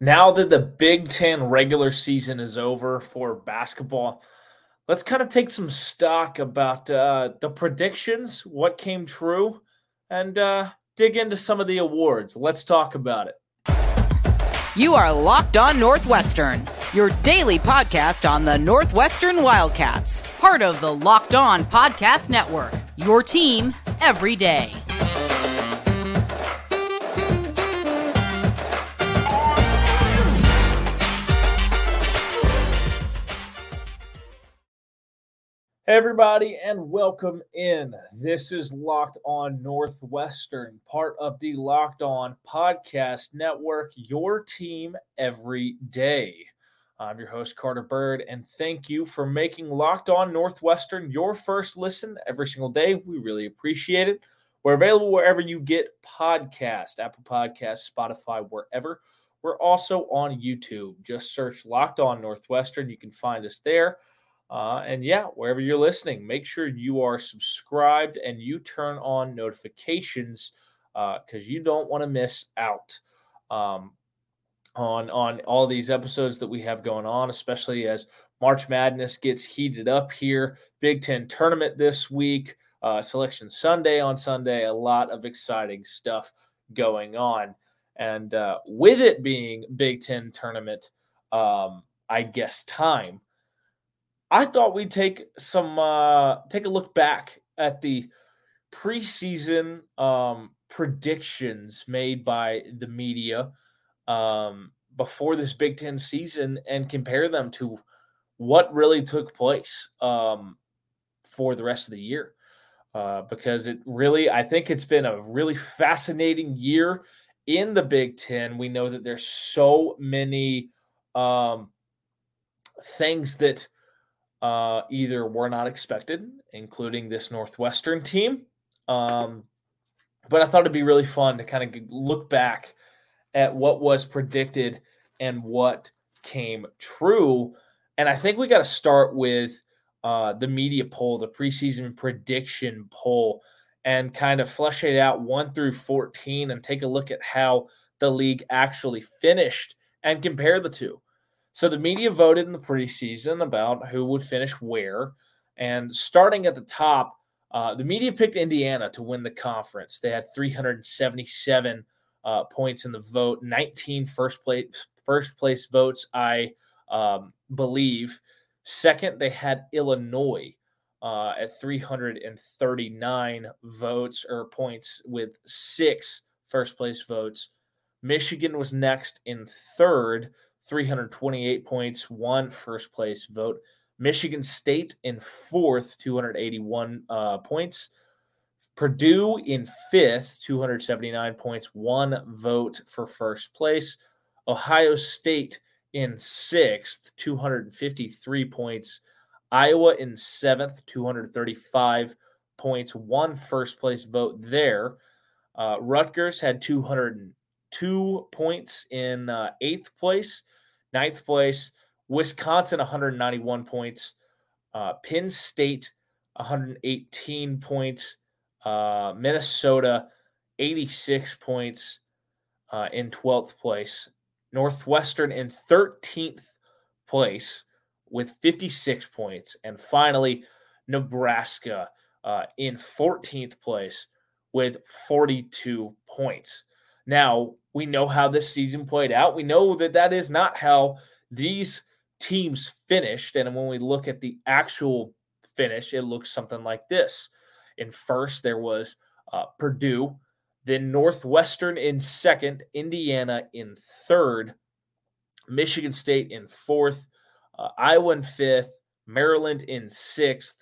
now that the Big Ten regular season is over for basketball, let's kind of take some stock about uh, the predictions, what came true, and uh, dig into some of the awards. Let's talk about it. You are Locked On Northwestern, your daily podcast on the Northwestern Wildcats, part of the Locked On Podcast Network, your team every day. Everybody, and welcome in. This is Locked On Northwestern, part of the Locked On Podcast Network, your team every day. I'm your host, Carter Bird, and thank you for making Locked On Northwestern your first listen every single day. We really appreciate it. We're available wherever you get podcast, Apple Podcasts, Spotify, wherever. We're also on YouTube. Just search Locked On Northwestern. You can find us there. Uh, and yeah, wherever you're listening, make sure you are subscribed and you turn on notifications because uh, you don't want to miss out um, on on all these episodes that we have going on, especially as March Madness gets heated up here. Big Ten tournament this week, uh, Selection Sunday on Sunday. A lot of exciting stuff going on, and uh, with it being Big Ten tournament, um, I guess time I thought we'd take some uh take a look back at the preseason um predictions made by the media um before this Big Ten season and compare them to what really took place um for the rest of the year. Uh, because it really, I think it's been a really fascinating year in the Big Ten. We know that there's so many um, things that uh, either were not expected, including this Northwestern team. Um, but I thought it'd be really fun to kind of look back at what was predicted and what came true. And I think we got to start with uh, the media poll, the preseason prediction poll, and kind of flesh it out one through 14 and take a look at how the league actually finished and compare the two. So the media voted in the preseason about who would finish where. And starting at the top, uh, the media picked Indiana to win the conference. They had 377 uh, points in the vote, 19 first place first place votes, I um, believe. Second, they had Illinois uh, at 339 votes or points with six first place votes. Michigan was next in third 328 points, one first place vote. Michigan State in fourth, 281 uh, points. Purdue in fifth, 279 points, one vote for first place. Ohio State in sixth, 253 points. Iowa in seventh, 235 points, one first place vote there. Uh, Rutgers had 202 points in uh, eighth place. Ninth place, Wisconsin 191 points, uh, Penn State 118 points, uh, Minnesota 86 points uh, in 12th place, Northwestern in 13th place with 56 points, and finally Nebraska uh, in 14th place with 42 points. Now, we know how this season played out. We know that that is not how these teams finished. And when we look at the actual finish, it looks something like this. In first, there was uh, Purdue, then Northwestern in second, Indiana in third, Michigan State in fourth, uh, Iowa in fifth, Maryland in sixth,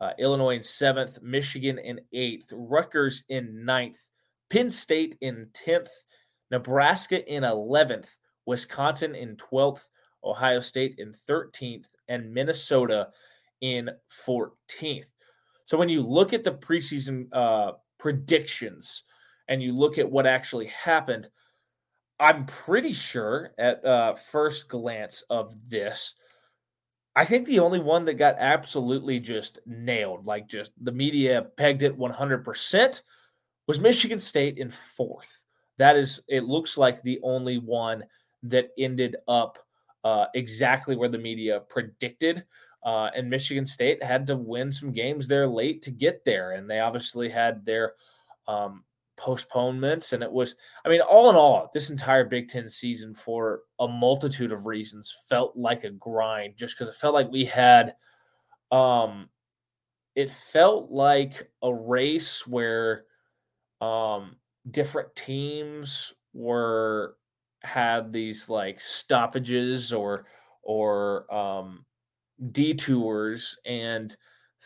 uh, Illinois in seventh, Michigan in eighth, Rutgers in ninth, Penn State in 10th, Nebraska in 11th, Wisconsin in 12th, Ohio State in 13th, and Minnesota in 14th. So when you look at the preseason uh, predictions and you look at what actually happened, I'm pretty sure at uh, first glance of this, I think the only one that got absolutely just nailed, like just the media pegged it 100%, was Michigan State in fourth. That is, it looks like the only one that ended up uh, exactly where the media predicted. Uh, and Michigan State had to win some games there late to get there. And they obviously had their um, postponements. And it was, I mean, all in all, this entire Big Ten season, for a multitude of reasons, felt like a grind just because it felt like we had, um, it felt like a race where um, different teams were had these like stoppages or or um, detours and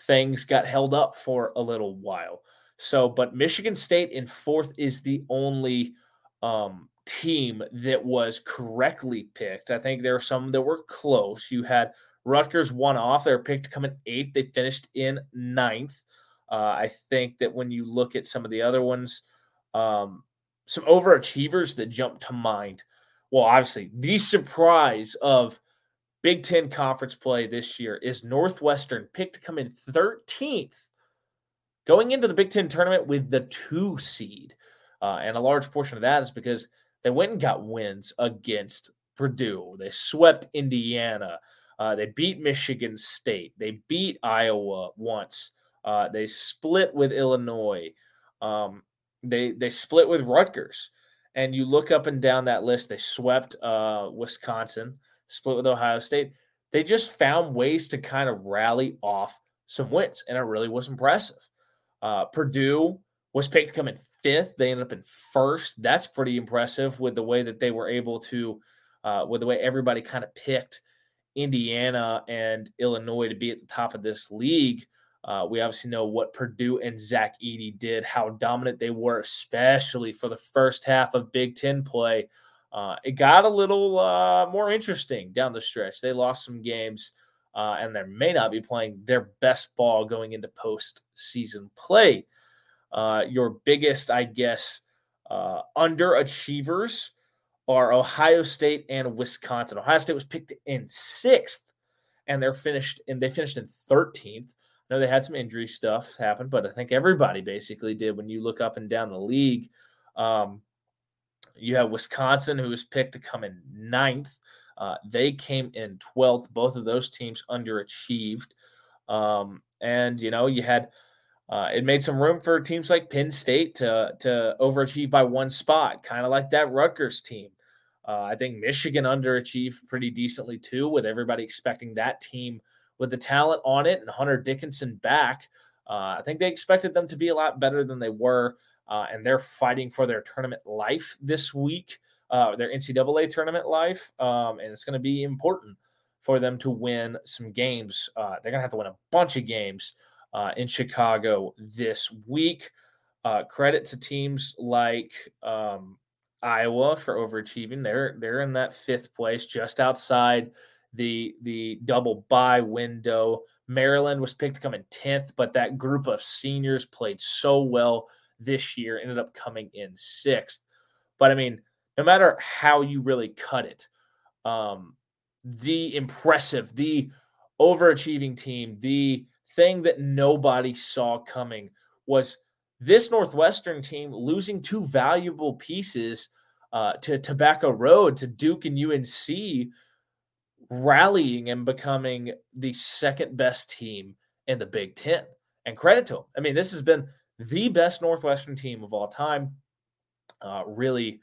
things got held up for a little while. So, but Michigan State in fourth is the only um, team that was correctly picked. I think there were some that were close. You had Rutgers one off. They were picked to come in eighth. They finished in ninth. Uh, I think that when you look at some of the other ones, um, some overachievers that jump to mind. Well, obviously, the surprise of Big Ten conference play this year is Northwestern picked to come in 13th going into the Big Ten tournament with the two seed. Uh, and a large portion of that is because they went and got wins against Purdue. They swept Indiana. Uh, they beat Michigan State. They beat Iowa once. Uh, they split with Illinois. Um, they they split with Rutgers. And you look up and down that list. They swept uh, Wisconsin, split with Ohio State. They just found ways to kind of rally off some wins, and it really was impressive. Uh, Purdue was picked to come in fifth. They ended up in first. That's pretty impressive with the way that they were able to, uh, with the way everybody kind of picked Indiana and Illinois to be at the top of this league. Uh, we obviously know what Purdue and Zach Edey did, how dominant they were, especially for the first half of Big Ten play. Uh, it got a little uh, more interesting down the stretch. They lost some games, uh, and they may not be playing their best ball going into postseason play. Uh, your biggest, I guess, uh, underachievers are Ohio State and Wisconsin. Ohio State was picked in sixth, and they're finished and they finished in 13th. Know they had some injury stuff happen, but I think everybody basically did when you look up and down the league. Um, you have Wisconsin, who was picked to come in ninth. Uh, they came in 12th. Both of those teams underachieved. Um, and, you know, you had uh, it made some room for teams like Penn State to, to overachieve by one spot, kind of like that Rutgers team. Uh, I think Michigan underachieved pretty decently too, with everybody expecting that team with the talent on it and Hunter Dickinson back. Uh, I think they expected them to be a lot better than they were, uh, and they're fighting for their tournament life this week, uh, their NCAA tournament life, um, and it's going to be important for them to win some games. Uh, they're going to have to win a bunch of games uh, in Chicago this week. Uh, credit to teams like um, Iowa for overachieving. They're they're in that fifth place, just outside the the double bye window. Maryland was picked to come in 10th, but that group of seniors played so well this year, ended up coming in sixth. But I mean, no matter how you really cut it, um, the impressive, the overachieving team, the thing that nobody saw coming was this Northwestern team losing two valuable pieces uh, to Tobacco Road, to Duke and UNC, rallying and becoming the second best team in the Big Ten. And credit to them. I mean, this has been the best Northwestern team of all time. Uh, really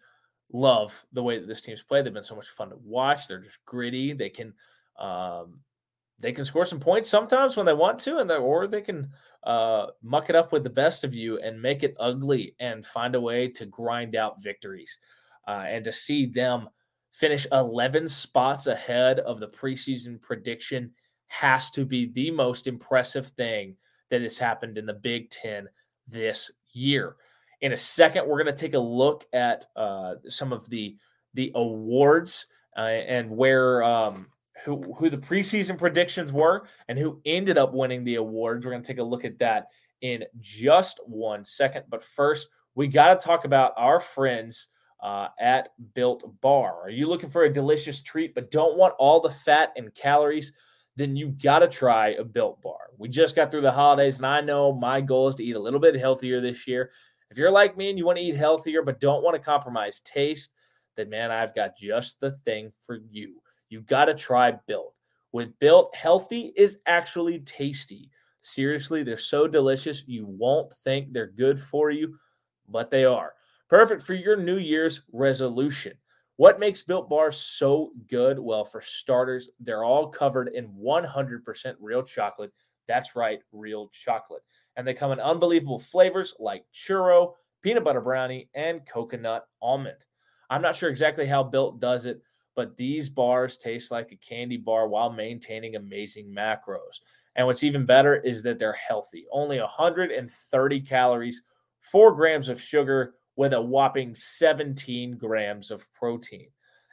love the way that this team's played. They've been so much fun to watch. They're just gritty. They can um, they can score some points sometimes when they want to, and they, or they can uh, muck it up with the best of you and make it ugly and find a way to grind out victories. Uh, and to see them finish 11 spots ahead of the preseason prediction has to be the most impressive thing that has happened in the Big Ten this year. In a second, we're going to take a look at uh, some of the the awards uh, and where um, who who the preseason predictions were and who ended up winning the awards. We're going to take a look at that in just one second. But first, we got to talk about our friends uh, at Built Bar. Are you looking for a delicious treat but don't want all the fat and calories? Then you got to try a Built Bar. We just got through the holidays, and I know my goal is to eat a little bit healthier this year. If you're like me and you want to eat healthier but don't want to compromise taste, then man, I've got just the thing for you. You got to try Built. With Built, healthy is actually tasty. Seriously, they're so delicious, you won't think they're good for you, but they are. Perfect for your New Year's resolution. What makes Built Bars so good? Well, for starters, they're all covered in 100% real chocolate. That's right, real chocolate. And they come in unbelievable flavors like churro, peanut butter brownie, and coconut almond. I'm not sure exactly how Built does it, but these bars taste like a candy bar while maintaining amazing macros. And what's even better is that they're healthy. Only 130 calories, 4 grams of sugar with a whopping 17 grams of protein.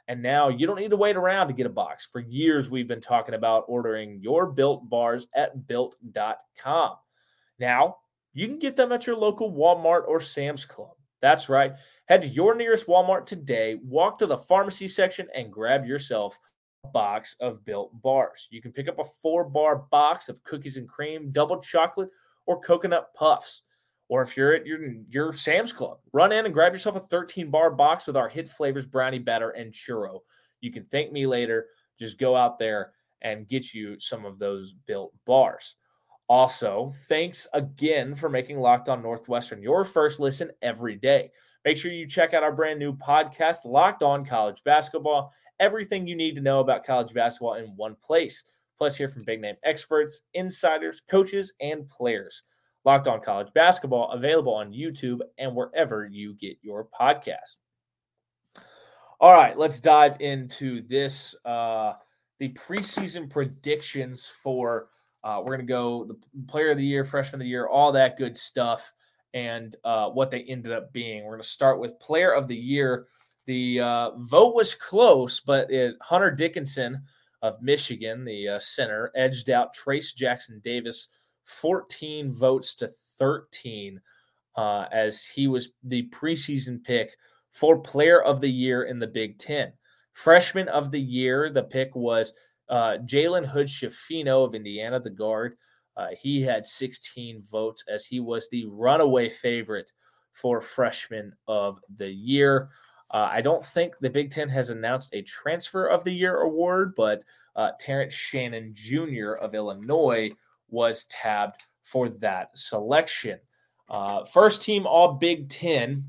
And now you don't need to wait around to get a box. For years, we've been talking about ordering your built bars at built.com. Now you can get them at your local Walmart or Sam's Club. That's right. Head to your nearest Walmart today, walk to the pharmacy section, and grab yourself a box of built bars. You can pick up a four bar box of cookies and cream, double chocolate, or coconut puffs. Or if you're at your, your Sam's Club, run in and grab yourself a 13 bar box with our hit flavors brownie batter and churro. You can thank me later. Just go out there and get you some of those built bars. Also, thanks again for making Locked On Northwestern your first listen every day. Make sure you check out our brand new podcast, Locked On College Basketball. Everything you need to know about college basketball in one place. Plus, hear from big name experts, insiders, coaches, and players. Locked On College Basketball, available on YouTube and wherever you get your podcast. All right, let's dive into this. Uh, the preseason predictions for uh, we're going to go the player of the year, freshman of the year, all that good stuff, and uh, what they ended up being. We're going to start with player of the year. The uh, vote was close, but it, Hunter Dickinson of Michigan, the uh, center, edged out Trayce Jackson Davis 14 votes to 13 uh, as he was the preseason pick for player of the year in the Big Ten. Freshman of the year, the pick was uh, Jalen Hood Schifino of Indiana, the guard. Uh, he had 16 votes as he was the runaway favorite for freshman of the year. Uh, I don't think the Big Ten has announced a transfer of the year award, but uh, Terrence Shannon Jr. of Illinois was tabbed for that selection. Uh, first team All Big Ten.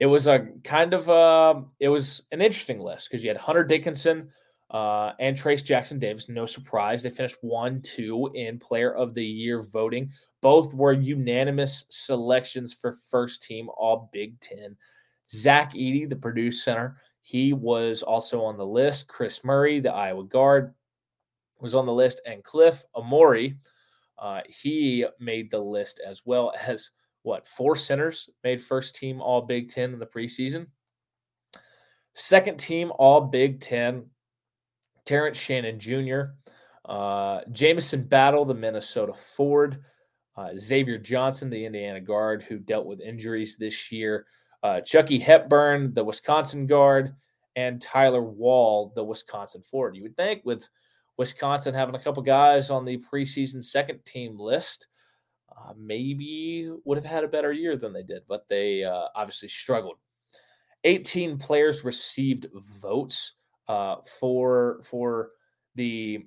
It was a kind of a, uh, it was an interesting list because you had Hunter Dickinson uh, and Trayce Jackson Davis. No surprise, they finished one, two in Player of the Year voting. Both were unanimous selections for first team All Big Ten. Zach Edey, the Purdue center, he was also on the list. Kris Murray, the Iowa guard, was on the list, and Cliff Omoruyi. uh, he made the list as well as what four centers made first team All Big Ten in the preseason. Second team All Big Ten, Terrence Shannon Jr., uh, Jamison Battle, the Minnesota Ford, uh, Xavier Johnson, the Indiana guard who dealt with injuries this year, uh, Chucky Hepburn, the Wisconsin guard, and Tyler Wahl, the Wisconsin Ford. You would think with Wisconsin having a couple guys on the preseason second team list, uh, maybe would have had a better year than they did, but they uh, obviously struggled. 18 players received votes uh, for for the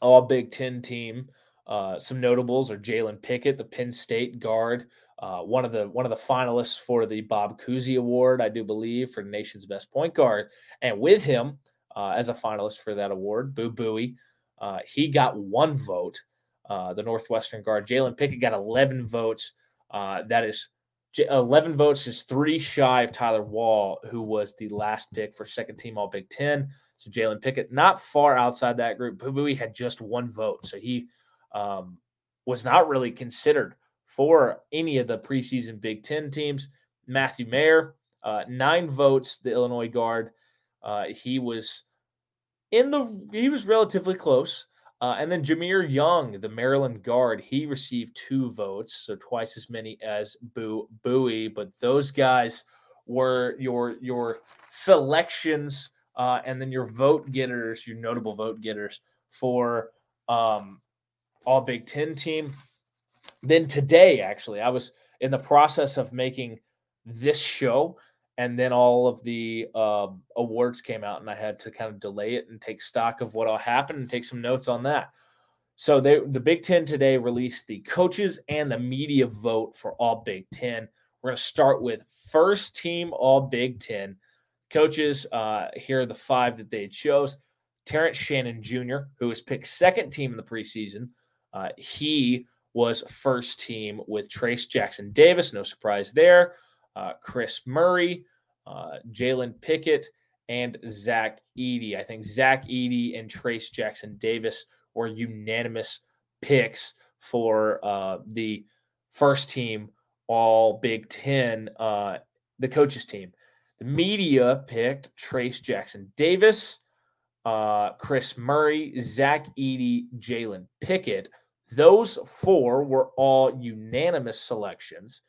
All Big Ten team. Uh, some notables are Jalen Pickett, the Penn State guard, uh, one of the one of the finalists for the Bob Cousy Award, I do believe, for the nation's best point guard, and with him uh, as a finalist for that award. Boo Buie, uh, he got one vote. Uh, the Northwestern guard Jalen Pickett got 11 votes. Uh, that is 11 votes is three shy of Tyler Wahl, who was the last pick for second team All Big Ten. So Jalen Pickett, not far outside that group. Boo Buie had just one vote, so he um, was not really considered for any of the preseason Big Ten teams. Matthew Mayer, uh, nine votes. The Illinois guard, uh, he was in the he was relatively close. Uh, and then Jahmir Young, the Maryland guard, he received two votes, so twice as many as Boo Buie. But those guys were your your selections, uh, and then your vote getters, your notable vote getters for um, all Big Ten team. Then today, actually, I was in the process of making this show, and then all of the uh, awards came out, and I had to kind of delay it and take stock of what all happened and take some notes on that. So they, the Big Ten today released the coaches and the media vote for all Big Ten. We're going to start with first team All Big Ten coaches. Uh, here are the five that they chose. Terrence Shannon Jr., who was picked second team in the preseason. Uh, he was first team with trayce Jackson Davis. No surprise there. Uh, Kris Murray, uh, Jalen Pickett, and Zach Edey. I think Zach Edey and Trayce Jackson Davis were unanimous picks for uh, the first team all Big Ten, uh, the coaches team. The media picked Trayce Jackson Davis, uh, Kris Murray, Zach Edey, Jalen Pickett. Those four were all unanimous selections.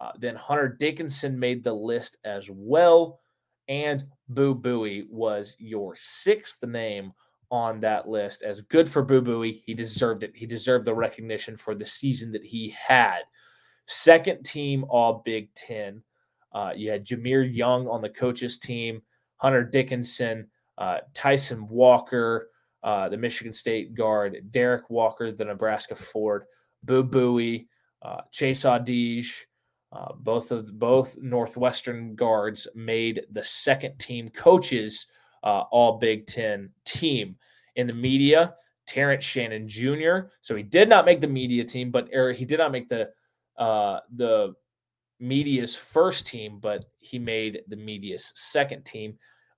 Uh, then Hunter Dickinson made the list as well. And Boo Buie was your sixth name on that list. As good for Boo Buie, he deserved it. He deserved the recognition for the season that he had. Second team All Big Ten. Uh, you had Jahmir Young on the coaches team, Hunter Dickinson, uh, Tyson Walker, uh, the Michigan State guard, Derrick Walker, the Nebraska Ford, Boo Buie, uh, Chase Audige. Uh, both of both Northwestern guards made the second team coaches uh, All Big Ten team. In the media, Terrence Shannon Jr. So he did not make the media team, but er, he did not make the uh, the media's first team, but he made the media's second team.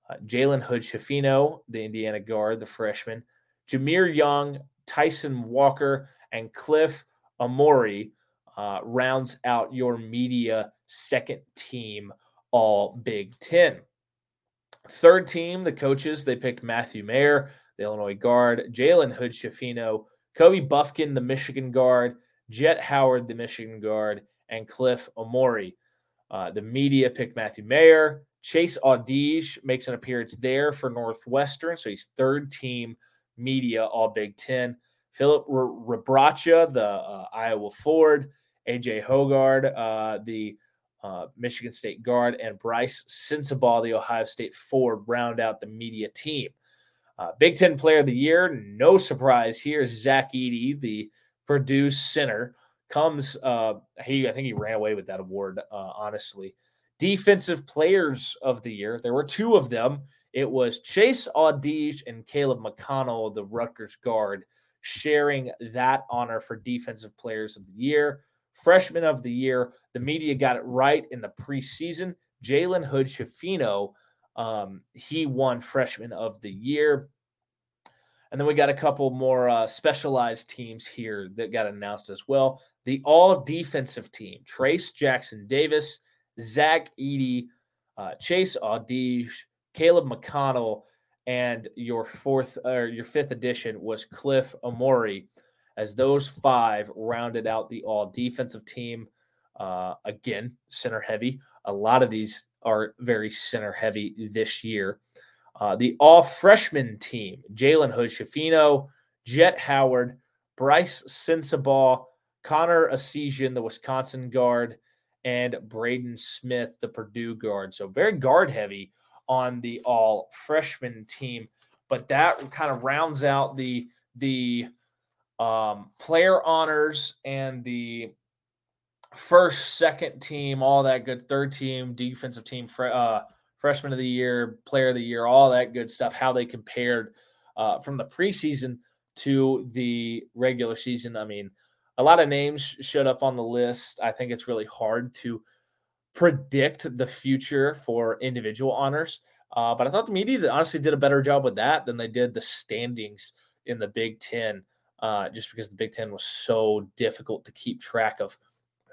Uh, Jalen Hood Schifino, the Indiana guard, the freshman, Jahmir Young, Tyson Walker, and Cliff Omoruyi uh, rounds out your media second team all Big Ten. Third team, the coaches, they picked Matthew Mayer, the Illinois guard, Jalen Hood Schifino, Kobe Bufkin, the Michigan guard, Jett Howard, the Michigan guard, and Cliff Omoruyi. Uh, the media picked Matthew Mayer. Chase Audige makes an appearance there for Northwestern. So he's third team media, all Big Ten. Filip Rebraca, the uh, Iowa Ford. AJ Hoggard, uh, the uh, Michigan State guard, and Brice Sensabaugh, the Ohio State forward, round out the media team. Uh, Big Ten Player of the Year, no surprise here. Zach Edey, the Purdue center, comes. Uh, he, I think he ran away with that award. Uh, honestly, Defensive Players of the Year. There were two of them. It was Chase Audige and Caleb McConnell, the Rutgers guard, sharing that honor for Defensive Players of the Year. Freshman of the Year. The media got it right in the preseason. Jalen Hood Schifino, um, he won Freshman of the Year. And then we got a couple more uh, specialized teams here that got announced as well. The all defensive team Trayce Jackson Davis, Zach Edey, uh, Chase Audige, Caleb McConnell, and your fourth or your fifth edition was Cliff Omoruyi as those five rounded out the all defensive team. Uh, again, center heavy. A lot of these are very center heavy this year. Uh, the all freshman team Jalen Hood Schifino, Jett Howard, Brice Sensabaugh, Connor Essegian, the Wisconsin guard, and Braden Smith, the Purdue guard. So very guard heavy on the all freshman team. But that kind of rounds out the the um, player honors and the first, second team, all that good, third team, defensive team, uh, freshman of the year, player of the year, all that good stuff, how they compared uh, from the preseason to the regular season. I mean, a lot of names showed up on the list. I think it's really hard to predict the future for individual honors. Uh, but I thought the media honestly did a better job with that than they did the standings in the Big Ten uh, just because the Big Ten was so difficult to keep track of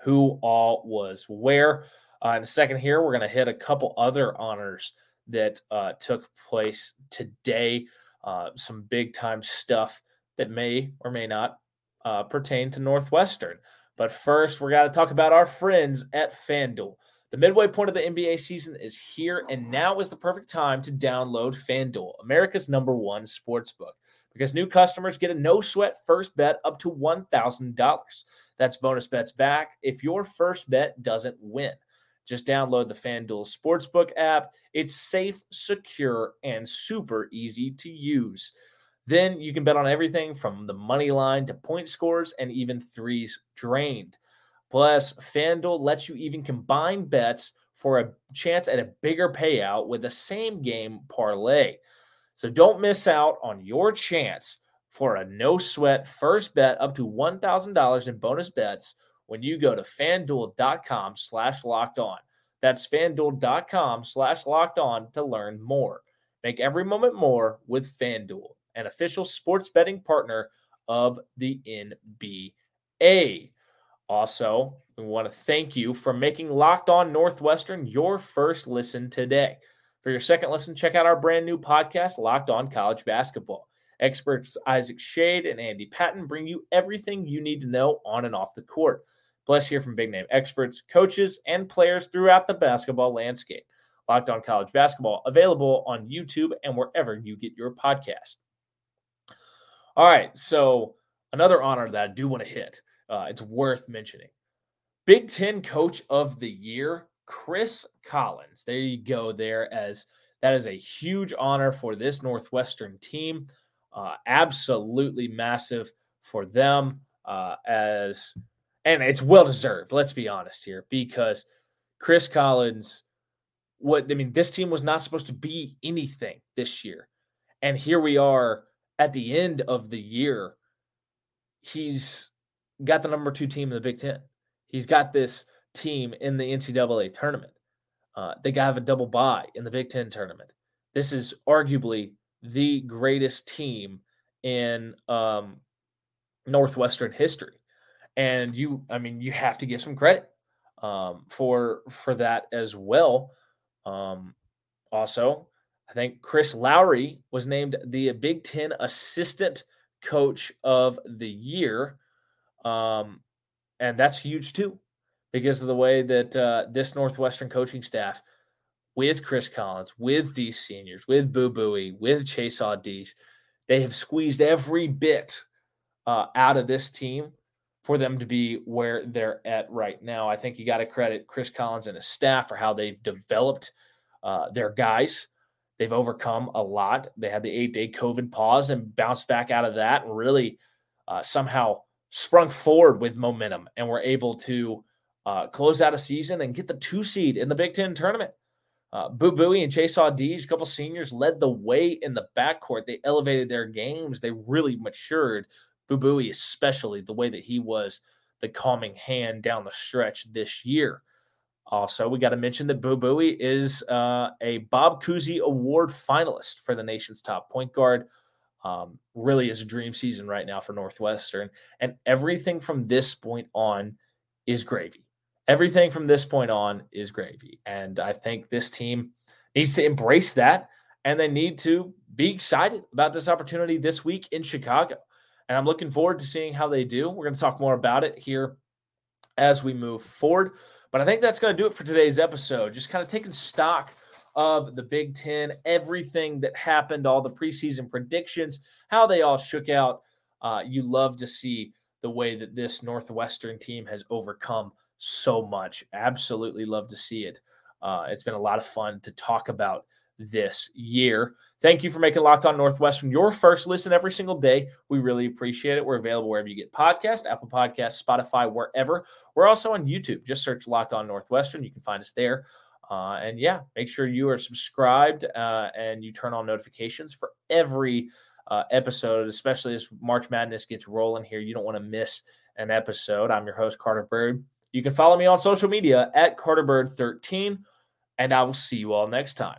who all was where. Uh, in a second, here, we're going to hit a couple other honors that uh, took place today. Uh, some big time stuff that may or may not uh, pertain to Northwestern. But first, we're going to talk about our friends at FanDuel. The midway point of the NBA season is here, and now is the perfect time to download FanDuel, America's number one sports book because new customers get a no sweat first bet up to $1,000. That's bonus bets back if your first bet doesn't win. Just download the FanDuel Sportsbook app. It's safe, secure, and super easy to use. Then you can bet on everything from the money line to point scores and even threes drained. Plus, FanDuel lets you even combine bets for a chance at a bigger payout with the same game parlay. So don't miss out on your chance for a no sweat first bet up to $1,000 in bonus bets when you go to fanduel.com slash locked on. That's fanduel.com slash locked on to learn more. Make every moment more with FanDuel, an official sports betting partner of the NBA. Also, we want to thank you for making Locked On Northwestern your first listen today. For your second listen, check out our brand new podcast, Locked On College Basketball. Experts Isaac Schade and Andy Patton bring you everything you need to know on and off the court. Plus, hear from big name experts, coaches, and players throughout the basketball landscape. Locked On College Basketball, available on YouTube and wherever you get your podcast. All right, so another honor that I do want to hit. Uh, it's worth mentioning. Big Ten Coach of the Year, Chris Collins. There you go, there, as that is a huge honor for this Northwestern team. Uh, absolutely massive for them uh, as and it's well deserved. Let's be honest here, because Chris Collins, what I mean, this team was not supposed to be anything this year, and here we are at the end of the year. He's got the number two team in the Big Ten. He's got this team in the NCAA tournament. Uh, they got have a double bye in the Big Ten tournament. This is arguably the greatest team in um, Northwestern history and you i mean you have to give some credit um, for for that as well um, also i think chris Lowe was named the big ten assistant coach of the year um, and that's huge too because of the way that uh, this northwestern coaching staff with chris collins with these seniors with boo buie with chase audige they have squeezed every bit uh, out of this team for them to be where they're at right now. I think you got to credit Chris Collins and his staff for how they've developed uh, their guys. They've overcome a lot. They had the eight day COVID pause and bounced back out of that and really uh, somehow sprung forward with momentum and were able to uh, close out a season and get the two seed in the Big Ten tournament. Uh, Boo Buie and Chase Audige, a couple seniors, led the way in the backcourt. They elevated their games. They really matured Boo Buie, especially the way that he was the calming hand down the stretch this year. Also, we got to mention that Boo Buie is uh, a Bob Cousy Award finalist for the nation's top point guard. Um, really is a dream season right now for Northwestern. And everything from this point on is gravy. Everything from this point on is gravy. And I think this team needs to embrace that and they need to be excited about this opportunity this week in Chicago. And I'm looking forward to seeing how they do. We're going to talk more about it here as we move forward. But I think that's going to do it for today's episode. Just kind of taking stock of the Big Ten, everything that happened, all the preseason predictions, how they all shook out. Uh, you love to see the way that this Northwestern team has overcome so much. Absolutely love to see it. Uh, it's been a lot of fun to talk about this year. Thank you for making Locked On Northwestern your first listen every single day. We really appreciate it. We're available wherever you get podcasts, Apple Podcasts, Spotify, wherever. We're also on YouTube. Just search Locked On Northwestern. You can find us there. Uh, and yeah, make sure you are subscribed uh, and you turn on notifications for every uh, episode, especially as March Madness gets rolling here. You don't want to miss an episode. I'm your host, Carter Bird. You can follow me on social media at CarterBird13, and I will see you all next time.